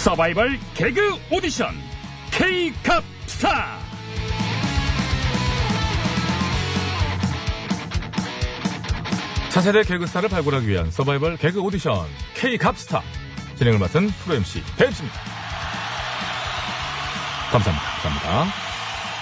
서바이벌 개그 오디션 K캅스타 차세대 개그스타를 발굴하기 위한 서바이벌 개그 오디션 K캅스타 진행을 맡은 프로 MC 배입니다 감사합니다. 감사합니다.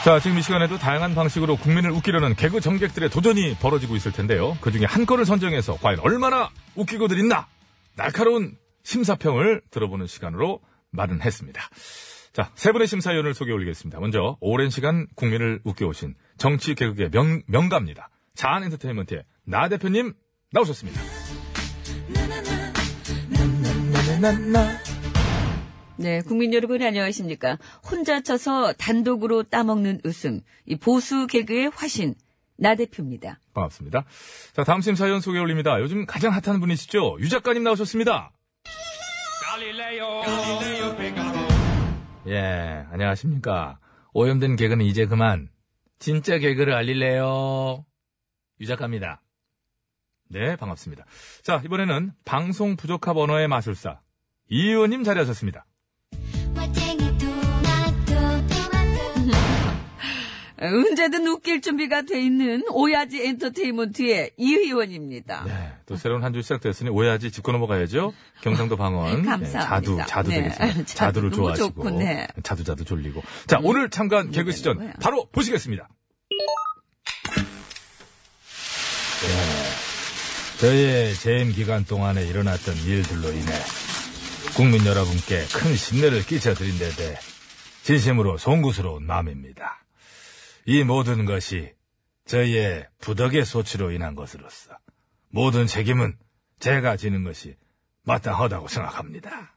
자, 지금 이 시간에도 다양한 방식으로 국민을 웃기려는 개그 정객들의 도전이 벌어지고 있을 텐데요. 그 중에 한 건을 선정해서 과연 얼마나 웃기고들 있나? 날카로운 심사평을 들어보는 시간으로 마련했습니다. 자, 세 분의 심사위원을 소개 올리겠습니다. 먼저, 오랜 시간 국민을 웃겨오신 정치 개그의 명, 명가입니다. 자한 엔터테인먼트의 나 대표님 나오셨습니다. 네, 국민 여러분 안녕하십니까. 혼자 쳐서 단독으로 따먹는 웃음, 이 보수 개그의 화신, 나 대표입니다. 반갑습니다. 자, 다음 심사위원 소개 올립니다. 요즘 가장 핫한 분이시죠? 유 작가님 나오셨습니다. 예, 안녕하십니까. 오염된 개그는 이제 그만. 진짜 개그를 알릴래요. 유 작가입니다. 네, 반갑습니다. 자, 이번에는 방송 부족합 언어의 마술사. 이 의원님 자리하셨습니다. 언제든 웃길 준비가 돼 있는 오야지 엔터테인먼트의 이 의원입니다. 네, 또 새로운 한 주 시작됐으니 오야지 짚고 넘어가야죠. 경상도 방언. 감사합니다. 네, 자두, 자두 네. 되겠습니다. 자두 자두를 좋아하시고. 좋고, 네. 자두, 자두 졸리고. 자, 오늘 참가한 개그 시전. 바로 보시겠습니다. 저의 재임 기간 동안에 일어났던 일들로 인해 국민 여러분께 큰 신뢰를 끼쳐드린 데 대해 진심으로 송구스러운 마음입니다. 이 모든 것이 저희의 부덕의 소치로 인한 것으로서 모든 책임은 제가 지는 것이 마땅하다고 생각합니다.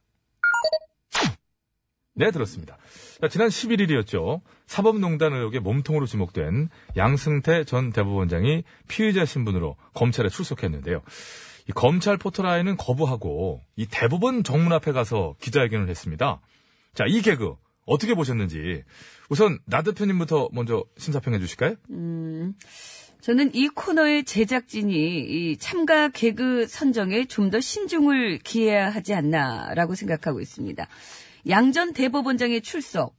네, 들었습니다. 자, 지난 11일이었죠. 사법농단 의혹에 몸통으로 지목된 양승태 전 대법원장이 피의자 신분으로 검찰에 출석했는데요. 이 검찰 포토라인은 거부하고 이 대법원 정문 앞에 가서 기자회견을 했습니다. 자, 이 개그 어떻게 보셨는지 우선 나 대표님부터 먼저 심사평해 주실까요? 저는 이 코너의 제작진이 이 참가 개그 선정에 좀 더 신중을 기해야 하지 않나라고 생각하고 있습니다. 양전 대법원장의 출석.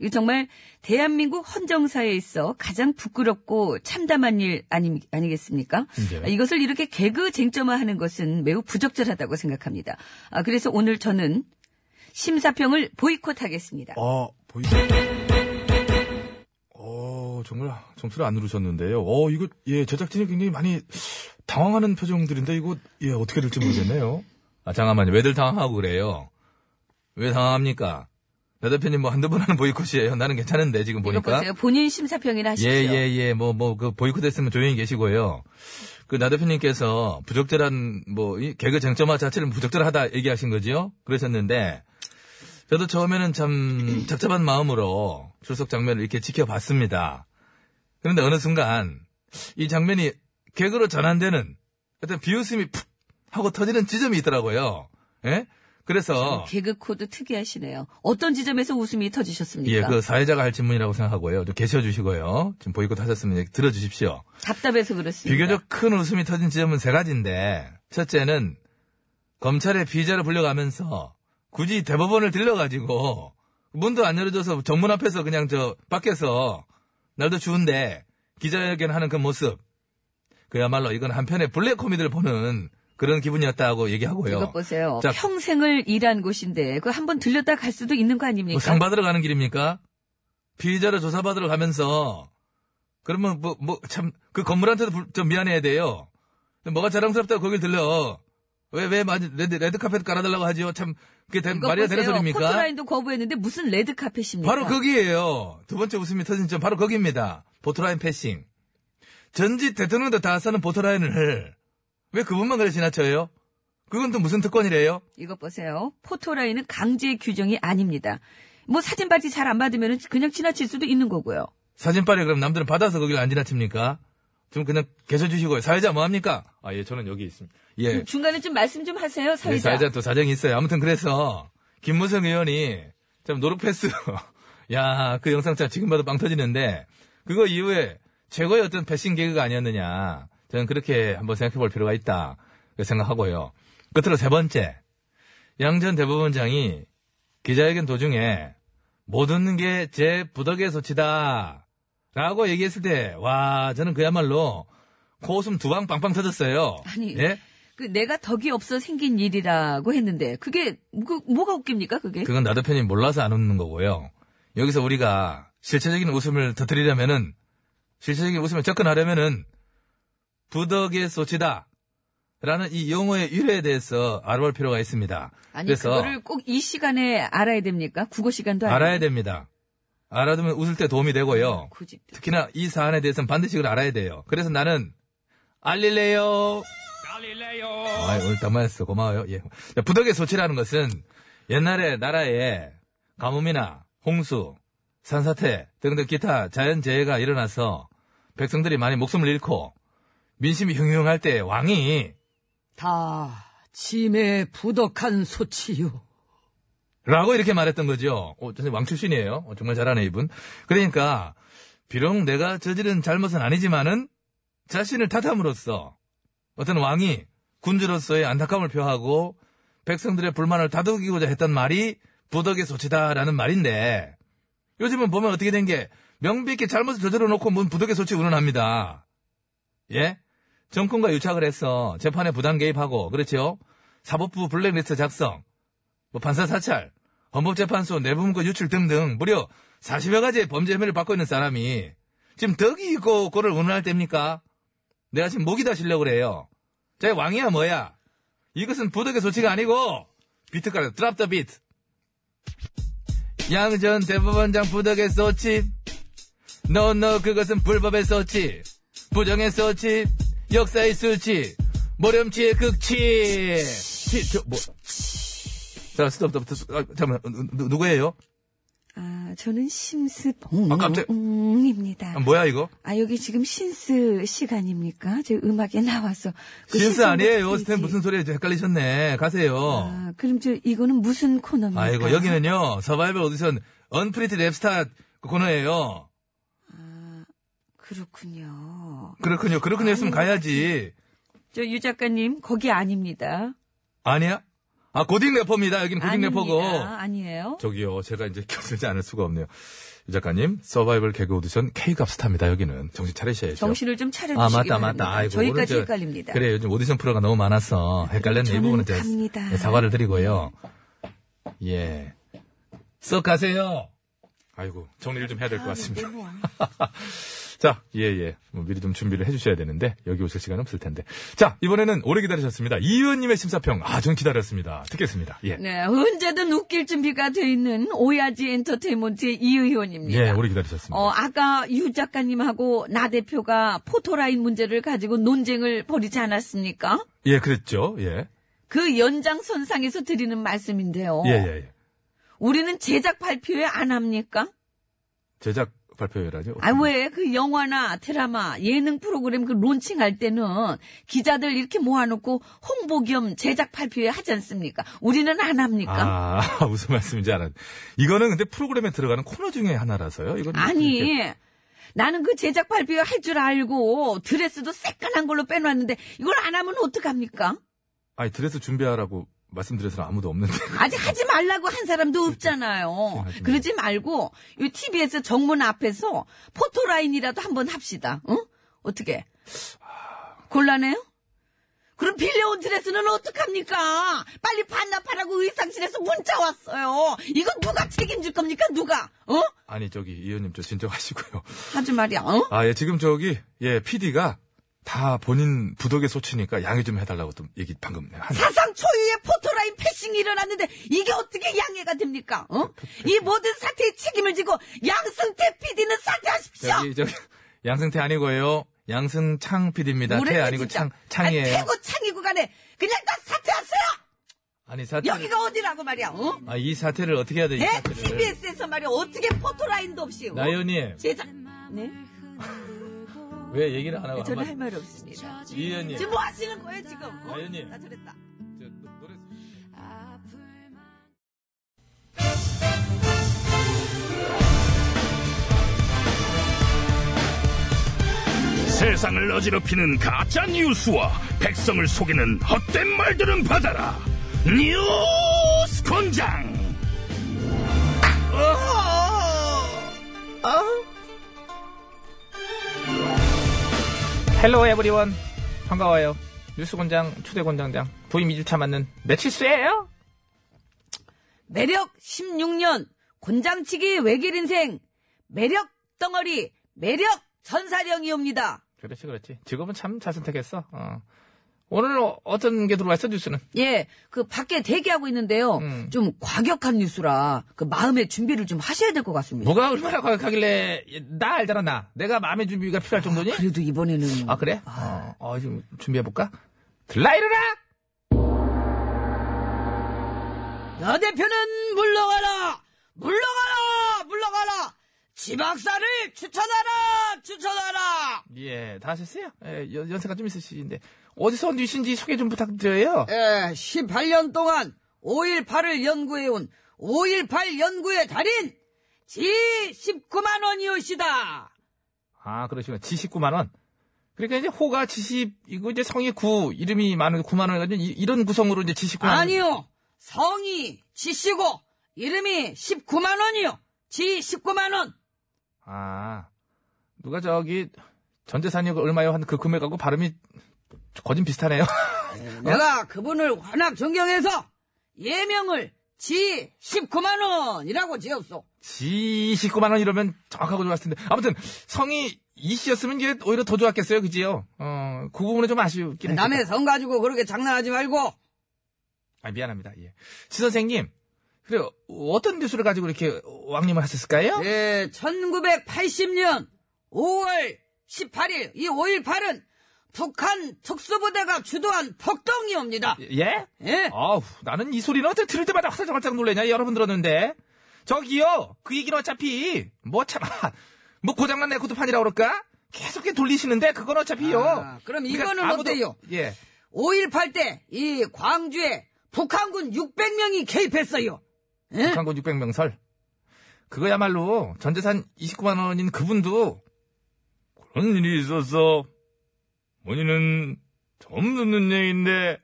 이 정말 대한민국 헌정사에 있어 가장 부끄럽고 참담한 일 아니, 아니겠습니까? 네. 아, 이것을 이렇게 개그 쟁점화하는 것은 매우 부적절하다고 생각합니다. 아, 그래서 오늘 저는 심사평을 보이콧하겠습니다. 어, 보이죠? 어, 정말 점수를 안 누르셨는데요. 어, 이거, 예, 제작진이 굉장히 많이 당황하는 표정들인데, 이거, 예, 어떻게 될지 모르겠네요. 아, 잠깐만요. 왜들 당황하고 그래요? 왜 당황합니까? 나 대표님 뭐 한두 번 하는 보이콧이에요. 나는 괜찮은데, 지금 보니까. 보세요. 본인 심사평이나 하십시오. 예, 예, 예. 뭐, 뭐, 그, 보이콧 했으면 조용히 계시고요. 그, 나 대표님께서 부적절한, 뭐, 이 개그 쟁점화 자체를 부적절하다 얘기하신 거지요? 그러셨는데, 저도 처음에는 참 착잡한 마음으로 출석 장면을 이렇게 지켜봤습니다. 그런데 어느 순간, 이 장면이 개그로 전환되는 어떤 비웃음이 푹 하고 터지는 지점이 있더라고요. 예? 그래서, 개그 코드 특이하시네요. 어떤 지점에서 웃음이 터지셨습니까? 예, 그 사회자가 할 질문이라고 생각하고요. 좀 계셔 주시고요. 지금 보이콧 하셨으면 얘기 들어 주십시오. 답답해서 그렇습니다. 비교적 큰 웃음이 터진 지점은 세 가지인데, 첫째는 검찰의 피의자를 불려가면서 굳이 대법원을 들려가지고 문도 안 열어줘서 정문 앞에서 그냥 저 밖에서 날도 추운데 기자회견 하는 그 모습. 그야말로 이건 한편의 블랙 코미디를 보는 그런 기분이었다고 얘기하고요. 이것 보세요. 자, 평생을 일한 곳인데 그 한번 들렸다 갈 수도 있는 거 아닙니까? 뭐 상 받으러 가는 길입니까? 피의자를 조사받으러 가면서 그러면 뭐 뭐 참 그 건물한테도 불- 좀 미안해야 돼요. 뭐가 자랑스럽다고 거길 들려. 왜 왜 레드 레드 카펫 깔아달라고 하지요? 참 그게 대- 말이야 되는. 소리입니까? 포토라인도 거부했는데 무슨 레드 카펫입니까? 바로 거기에요. 두 번째 웃음이 터진 점 바로 거기입니다. 포토라인 패싱. 전직 대통령도 다 쓰는 포토라인을 왜 그분만 그래 지나쳐요? 그건 또 무슨 특권이래요? 이것 보세요. 포토라인은 강제 규정이 아닙니다. 뭐 사진 받지 잘안 받으면 그냥 지나칠 수도 있는 거고요. 사진빨에 그럼 남들은 받아서 거기를 안 지나칩니까? 좀 그냥 계셔 주시고요. 사회자 뭐 합니까? 아, 예, 저는 여기 있습니다. 예. 중간에 좀 말씀 좀 하세요, 네, 사회자. 사회자 또 사정이 있어요. 아무튼 그래서 김무성 의원이 참 노룩패스. 야, 그 영상 참 지금 봐도 빵 터지는데 그거 이후에 최고의 어떤 패싱 개그가 아니었느냐. 저는 그렇게 한번 생각해 볼 필요가 있다. 생각하고요. 끝으로 세 번째. 양 전 대법원장이 기자회견 도중에 모든 게 제 부덕의 소치다. 라고 얘기했을 때, 와, 저는 그야말로 코웃음 두 방 빵빵 터졌어요. 아니. 예? 그 내가 덕이 없어 생긴 일이라고 했는데 그게 그, 뭐가 웃깁니까 그게? 그건 나도 편이 몰라서 안 웃는 거고요. 여기서 우리가 실체적인 웃음을 터뜨리려면은, 실체적인 웃음에 접근하려면은, 부덕의 소치다. 라는 이 용어의 유래에 대해서 알아볼 필요가 있습니다. 아니 그래서 그거를 꼭 이 시간에 알아야 됩니까? 국어 시간도. 알아야 됩니다. 알아두면 웃을 때 도움이 되고요. 고집. 특히나 이 사안에 대해서는 반드시 그걸 알아야 돼요. 그래서 나는 알릴래요. 아, 오늘 딱 맞았어. 고마워요. 예. 자, 부덕의 소치라는 것은 옛날에 나라에 가뭄이나 홍수, 산사태 등등 기타 자연재해가 일어나서 백성들이 많이 목숨을 잃고 민심이 흉흉할 때 왕이 다 짐에 부덕한 소치요. 라고 이렇게 말했던 거죠. 어, 왕 출신이에요. 어, 정말 잘하네, 이분. 그러니까, 비록 내가 저지른 잘못은 아니지만은, 자신을 탓함으로써, 어떤 왕이 군주로서의 안타까움을 표하고, 백성들의 불만을 다독이고자 했던 말이, 부덕의 소치다라는 말인데, 요즘은 보면 어떻게 된 게, 명백히 잘못을 저질러 놓고 뭔 부덕의 소치 운운합니다. 예? 정권과 유착을 해서 재판에 부당 개입하고, 그렇죠? 사법부 블랙리스트 작성, 뭐 판사 사찰, 헌법재판소 내부문건 유출 등등 무려 40여 가지의 범죄 혐의를 받고 있는 사람이 지금 덕이 있고 그를 운운할 때입니까? 내가 지금 목이 다 실려고 그래요. 제 왕이야 뭐야? 이것은 부덕의 소치가 아니고 비트가루 드랍 더 비트. 양 전 대법원장 부덕의 소치. 너너 그것은 불법의 소치. 부정의 소치. 역사의 수치. 모렴치의 극치. 치, 저, 뭐. 자, 스톱, 스톱, 스톱. 아, 잠깐만, 누, 누구예요? 아 저는 심스 아, 봉입니다. 아, 뭐야, 이거? 아 여기 지금 신스 시간입니까? 제 음악에 나와서. 그 신스 아니에요. 스탠 무슨 소리예요? 헷갈리셨네. 가세요. 아 그럼 저 이거는 무슨 코너입니까? 아이고, 여기는요, 서바이벌 오디션 언프리티 랩스타 그 코너예요. 그렇군요. 그렇군요. 그렇군요. 했으면 가야지. 저 유 작가님 거기 아닙니다. 아니야? 아, 고딩 래퍼입니다. 여기는 고딩 아닙니다. 래퍼고. 아니에요. 저기요, 제가 이제 껴들지 않을 수가 없네요. 유 작가님, 서바이벌 개그 오디션 K갑 스타입니다. 여기는. 정신 차리셔야죠. 정신을 좀 차려주시기 아, 맞다, 바랍니다. 맞다. 아이고, 저희까지 헷갈립니다. 그래, 요즘 오디션 프로가 너무 많아서 헷갈렸네. 이 부분은 제가. 네, 사과를 드리고요. 예. 썩 가세요. 아이고, 정리를 좀 해야 될 것 같습니다. 뭐. 자, 예, 예. 뭐 미리 좀 준비를 해주셔야 되는데, 여기 오실 시간 없을 텐데. 자, 이번에는 오래 기다리셨습니다. 이 의원님의 심사평, 아, 전 기다렸습니다. 듣겠습니다. 예. 네, 언제든 웃길 준비가 돼 있는 오야지 엔터테인먼트의 이 의원입니다. 예, 오래 기다리셨습니다. 어, 아까 유 작가님하고 나 대표가 포토라인 문제를 가지고 논쟁을 벌이지 않았습니까? 예, 그랬죠. 예. 그 연장선상에서 드리는 말씀인데요. 예, 예, 예. 우리는 제작 발표회 안 합니까? 제작 발표회라죠. 아, 왜? 그 영화나 드라마, 예능 프로그램 그 론칭할 때는 기자들 이렇게 모아놓고 홍보 겸 제작 발표회 하지 않습니까? 우리는 안 합니까? 아, 무슨 말씀인지 알았. 이거는 근데 프로그램에 들어가는 코너 중에 하나라서요. 이건 아니, 이렇게- 나는 그 제작 발표 할줄 알고 드레스도 새까만 걸로 빼놨는데 이걸 안 하면 어떡합니까? 아니 드레스 준비하라고 말씀드려서는 아무도 없는데. 아직 하지 말라고 한 사람도 없잖아요. 마. 그러지 말고 이 TBS 정문 앞에서 포토라인이라도 한번 합시다. 응? 어떻게? 곤란해요? 그럼 빌려온 드레스는 어떡합니까? 빨리 반납하라고 의상실에서 문자 왔어요. 이거 누가 책임질 겁니까? 누가? 어? 아니 저기 이 의원님 저 진정하시고요. 하지 말이야. 어? 아, 예, 지금 저기 예, PD가 다 본인 부덕의 소치니까 양해 좀 해달라고 또 얘기 방금 한. 사상 초유의 포 패싱이 일어났는데 이게 어떻게 양해가 됩니까? 어? 이 모든 사태의 책임을 지고 양승태 PD는 사퇴하십시오. 저기 저기 양승태 아니고요. 양승창 PD입니다. 태 아니고 진짜? 창 창이에요. 아니, 태고 창이고 간에 그냥 다 사퇴하세요. 아니 사태. 여기가 어디라고 말이야? 어? 아, 이 사태를 어떻게 해야 돼? 이 네? TBS에서 말이야 어떻게 포토라인도 없이 어? 나 의원님 제작 네? 왜 얘기를 안 하고 저는 할말 없습니다. 이 의원님 지금 뭐 하시는 거예요 지금? 어? 나 의원님. 나 저랬다. 세상을 어지럽히는 가짜 뉴스와 백성을 속이는 헛된 말들은 받아라. 뉴스 곤장. 어? 어? Hello everyone 반가워요. 뉴스 곤장 초대 곤장장 부임 2주차 맞는 매칠수예요. 매력 16년 곤장치기 외길 인생 매력 덩어리 매력 전사령이옵니다. 그렇지 그렇지 직업은 참 잘 선택했어 어. 오늘 어- 어떤 게 들어와 있어 뉴스는 예, 그 밖에 대기하고 있는데요. 음. 좀 과격한 뉴스라 그 마음의 준비를 좀 하셔야 될 것 같습니다. 뭐가 얼마나 과격하길래 나 알잖아 나 내가 마음의 준비가 필요할 정도니 그래도 이번에는 아 그래 어, 어 지금 준비해 볼까 들라 이르라 나 대표는 물러가라! 물러가라! 물러가라! 지박사를 추천하라! 추천하라! 예, 다 하셨어요? 예, 연, 연세가 좀 있으신데. 어디서 온뒤신지 소개 좀 부탁드려요. 예, 18년 동안 5.18을 연구해온 5.18 연구의 달인 지 19만 원이오시다. 아, 그러시구나. 지 19만원. 그러니까 이제 호가 지십, 이거 이제 성이 구, 이름이 많은 9만원 해가지고 이- 이런 구성으로 이제 지19만원. 아니요. 성이 지시고 이름이 19만 원이요. 지 19만 원. 아, 누가 저기, 전재산이 얼마요? 한 그 금액하고 발음이 거진 비슷하네요. 내가 그분을 워낙 존경해서 예명을 지 19만 원이라고 지었소. 지 19만원 이러면 정확하고 좋았을 텐데. 아무튼, 성이 이 씨였으면 이게 오히려 더 좋았겠어요. 그지요? 어, 그 부분은 좀 아쉽긴 해요. 남의 성 가지고 그렇게 장난하지 말고 아, 미안합니다. 예. 지 선생님, 그래, 어떤 뉴스를 가지고 이렇게 왕림을 하셨을까요? 예, 1980년 5월 18일 이 5.18은 북한 특수부대가 주도한 폭동이옵니다. 예? 예? 아우, 나는 이 소리는 어떻게 들을 때마다 화들짝 놀래냐? 여러 번 들었는데. 저기요, 그 얘기는 어차피, 뭐 참, 뭐 고장난 에코드판이라고 그럴까? 계속 이렇게 돌리시는데, 그건 어차피요. 아, 그럼 이거는 그러니까 어때요? 예. 5.18 때 이 광주에 북한군 600명이 개입했어요. 예? 북한군 600명 설. 그거야말로 전재산 29만 원인 그분도, 그런 일이 있었어. 원인은 처음 듣는 얘기인데,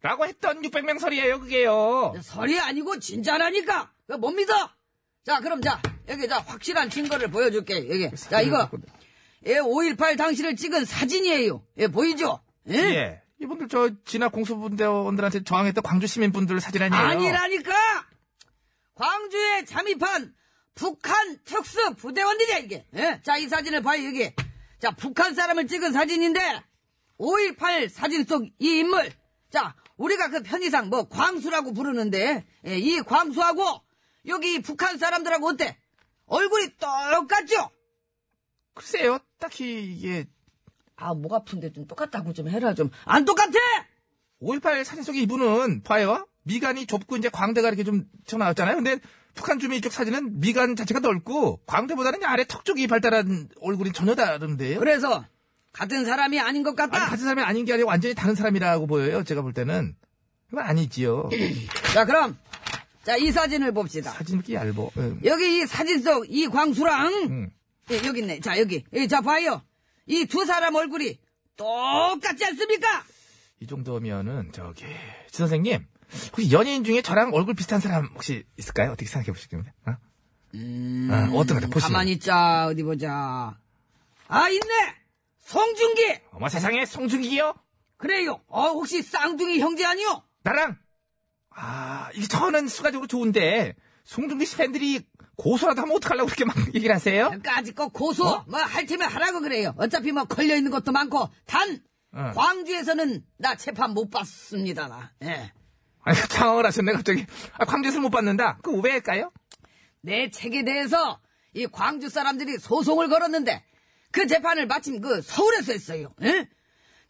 라고 했던 600명 설이에요, 그게요. 설이 아니고 진짜라니까. 못 믿어? 자, 그럼 자, 여기 자, 확실한 증거를 보여줄게. 여기. 자, 이거. 예, 5.18 당시를 찍은 사진이에요. 예, 보이죠? 예? 예. 이분들 저 진압 공수분대원들한테 저항했던 광주 시민분들 사진 아니에요? 아니라니까! 광주에 잠입한 북한 특수 부대원들이야, 이게. 예? 자, 이 사진을 봐요, 여기. 자, 북한 사람을 찍은 사진인데, 5.18 사진 속 이 인물. 자, 우리가 그 편의상 뭐 광수라고 부르는데, 예, 이 광수하고, 여기 이 북한 사람들하고 어때? 얼굴이 똑같죠? 글쎄요, 딱히 이게 아, 목 아픈데 좀 똑같다고 좀 해라, 좀. 안 똑같아! 5.18 사진 속의 이분은 봐요. 미간이 좁고 이제 광대가 이렇게 좀 튀어나왔잖아요. 근데 북한 주민 쪽 사진은 미간 자체가 넓고 광대보다는 아래 턱 쪽이 발달한 얼굴이 전혀 다른데요. 그래서, 같은 사람이 아닌 것 같다? 아니, 같은 사람이 아닌 게 아니고 완전히 다른 사람이라고 보여요. 제가 볼 때는. 그건 아니지요. 자, 그럼, 자, 이 사진을 봅시다. 사진 이렇게 얇어. 응. 여기 이 사진 속 이 광수랑 응. 예, 여기 있네. 자 여기 예, 자 봐요. 이 두 사람 얼굴이 똑같지 않습니까? 이 정도면은 저기 지 선생님 혹시 연예인 중에 저랑 얼굴 비슷한 사람 혹시 있을까요? 어떻게 생각해 보시겠습니까? 어? 어, 어떤 거 보시면 음, 가만히 있자 어디 보자. 아 있네. 송중기 어머 세상에 송중기요? 그래요. 어 혹시 쌍둥이 형제 아니요? 나랑 아 이게 저는 수가적으로 좋은데 송중기 씨 팬들이 고소라도 하면 어떡하려고 그렇게 막 얘기를 하세요? 까짓 거 고소 어? 뭐할 테면 하라고 그래요. 어차피 뭐 걸려 있는 것도 많고 단 어. 광주에서는 나 재판 못 봤습니다. 나. 예. 아니 당황을 하셨네 갑자기 아, 광주에서 못 받는다 그 왜일까요? 내 책에 대해서 이 광주 사람들이 소송을 걸었는데 그 재판을 마침 그 서울에서 했어요. 예?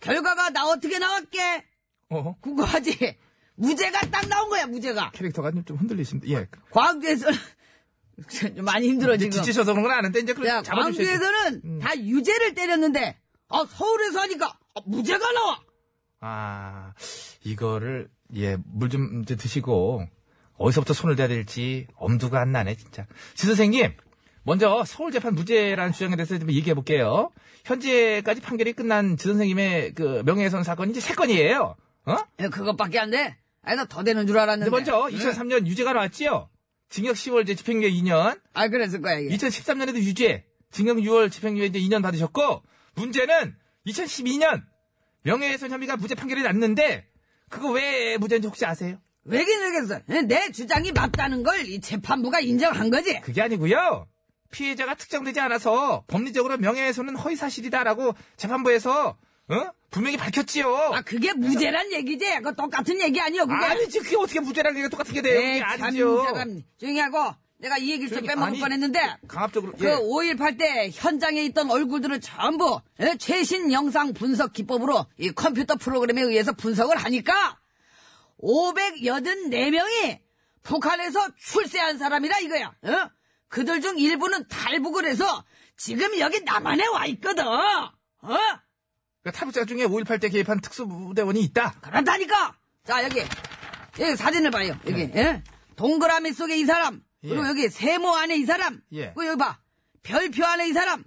결과가 나 어떻게 나왔게? 어 궁금하지? 무죄가 딱 나온 거야, 무죄가. 캐릭터가 좀 흔들리신데 예 광주에서는 좀 많이 힘들어 지금. 지치셔서 그런 건 아는데 이제 잡아주셔야지 광주에서는 음. 다 유죄를 때렸는데 아, 서울에서 하니까 아, 무죄가 나와. 아, 이거를, 예, 물 좀 드시고, 어디서부터 손을 대야 될지 엄두가 안 나네, 진짜. 지 선생님, 먼저 서울 재판 무죄라는 주장에 대해서 좀 얘기해 볼게요. 현재까지 판결이 끝난 지 선생님의 그 명예훼손 사건이 이제 세 건이에요. 어? 야, 그것밖에 안 돼. 아니, 나 더 되는 줄 알았는데. 먼저 응? 2003년 유죄가 나왔지요? 징역 10월 이제 집행유예 2년. 아, 그랬을 거야, 이게. 2013년에도 유죄. 징역 6월 집행유예 이제 2년 받으셨고 문제는 2012년 명예훼손 혐의가 무죄 판결이 났는데 그거 왜 무죄인지 혹시 아세요? 왜긴 왜겠어. 내 주장이 맞다는 걸 이 재판부가 인정한 거지. 그게 아니고요. 피해자가 특정되지 않아서 법리적으로 명예훼손은 허위사실이다라고 재판부에서 어? 분명히 밝혔지요. 아, 그게 무죄란 얘기지. 그거 똑같은 얘기 아니요, 그게. 아니지 그게 어떻게 무죄라는 얘기가 똑같은 게 돼요? 참, 아니죠. 조용히 하고. 내가 이 얘기를 좀 빼먹을 아니, 뻔했는데. 강압적으로 그 예. 5.18 때 현장에 있던 얼굴들을 전부 에, 최신 영상 분석 기법으로 이 컴퓨터 프로그램에 의해서 분석을 하니까 584명이 북한에서 출세한 사람이라 이거야. 어? 그들 중 일부는 탈북을 해서 지금 여기 남한에 와 있거든. 어? 그 탈북자 중에 5.18 때 개입한 특수부대원이 있다. 그렇다니까. 자 여기 여기 사진을 봐요. 여기 예? 동그라미 속에 이 사람 그리고 예. 여기 세모 안에 이 사람 예. 그리고 여기 봐 별표 안에 이 사람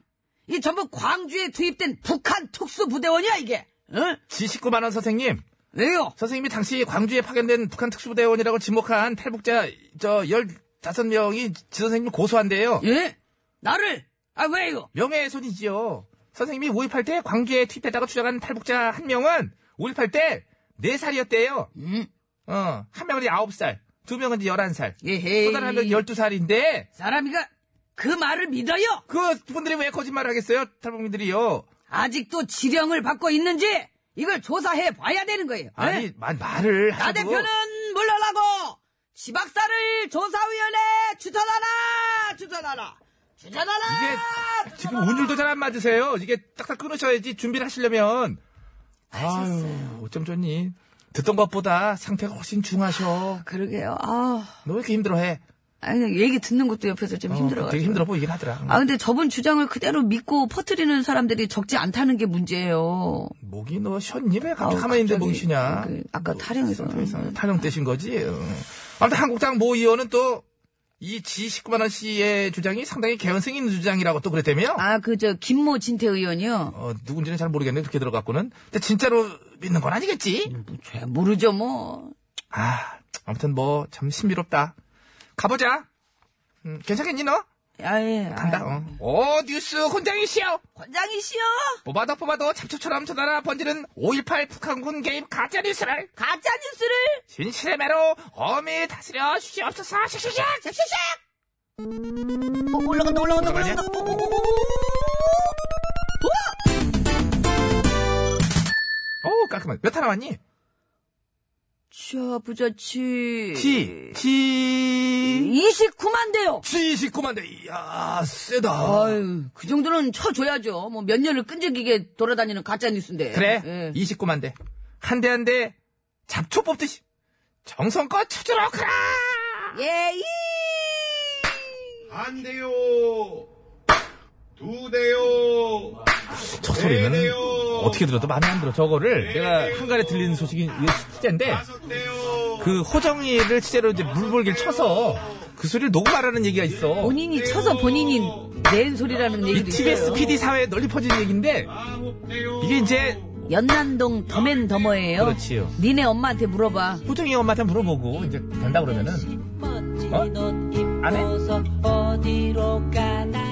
이 전부 광주에 투입된 북한 특수부대원이야 이게. 어? G19만 원 선생님. 왜요? 선생님이 당시 광주에 파견된 북한 특수부대원이라고 지목한 탈북자 저 15명이 지 선생님을 고소한대요. 예? 나를 아 왜요? 명예훼손이지요. 선생님이 5.18 때 광주에 투입됐다고 주장한 탈북자 한 명은 5.18 때 4살이었대요. 음? 어, 한 명은 이제 9살, 두 명은 이제 11살, 예헤이. 또 다른 한 명은 12살인데, 사람이가 그 말을 믿어요? 그 분들이 왜 거짓말을 하겠어요? 탈북민들이요. 아직도 지령을 받고 있는지 이걸 조사해 봐야 되는 거예요. 예? 아니, 마- 말을 나 하고. 대표는 물러나고 지박사를 조사위원회 추천하라 추천하라 추천하라 이게 지금 운율도 잘 안 맞으세요. 이게 딱딱 끊으셔야지 준비를 하시려면. 아유, 어쩜 좋니? 듣던 것보다 상태가 훨씬 중하셔. 그러게요. 아, 너 왜 이렇게 힘들어해? 아니, 얘기 듣는 것도 옆에서 좀 어, 힘들어요. 되게 힘들어 보이긴 하더라. 아, 근데 저분 주장을 그대로 믿고 퍼뜨리는 사람들이 적지 않다는 게 문제예요. 목이 너 아우, 갑자기 가만히 있는데 목이 쉬냐? 그 아까 타령에서. 타령 떼신 거지? 어. 아무튼 한국당 모 의원은 또 이 G19만원 씨의 주장이 상당히 개연성 있는 주장이라고 또 그랬다며? 아, 그, 저, 김모 진태 의원이요? 어, 누군지는 잘 모르겠네, 그렇게 들어갔고는. 근데 진짜로 믿는 건 아니겠지? 잘 모르죠, 뭐. 아, 아무튼 뭐, 참 신비롭다. 가보자. 음, 괜찮겠니, 너? 아, 예. 간다, 어. 오, 뉴스 혼장이시여! 권장이시여! 뽑아도 뽑아도 잡초처럼 쳐다나 번지는 5.18 북한군 개입 가짜 뉴스를 가짜 뉴스를! 진실의 매로 엄히 다스려 주시옵소서, 씩씩씩! 씩씩씩! 어, 올라간다, 올라간다? 올라간다. 오, 깔끔하게. 몇 하나 왔니? 자, 부자치. G, G, 29만 대요! G29만 대. 이야, 세다. 아유, 그 정도는 쳐줘야죠. 뭐 몇 년을 끈질기게 돌아다니는 가짜뉴스인데. 그래, 예. 29만 대. 한 대 한 대 잡초 뽑듯이 정성껏 쳐주라, 그라! 예, 이! 한 대요. 두 대요. 저 소리는 네네요. 어떻게 들어도 마음에 안 들어. 저거를 내가 한간에 들리는 소식이 대요. 그 호정이를 취재로 이제 물볼기를 쳐서 그 소리를 녹음하라는 얘기가 있어. 본인이 쳐서 본인이 낸 소리라는 이 얘기도 TBS 있어요. PD 사회에 널리 퍼진 얘기인데. 이게 이제 연남동 더맨 더머예요. 그렇지요. 니네 엄마한테 물어봐. 호정이 엄마한테 물어보고 이제 된다 그러면은 어? 안 해? 어디로 가나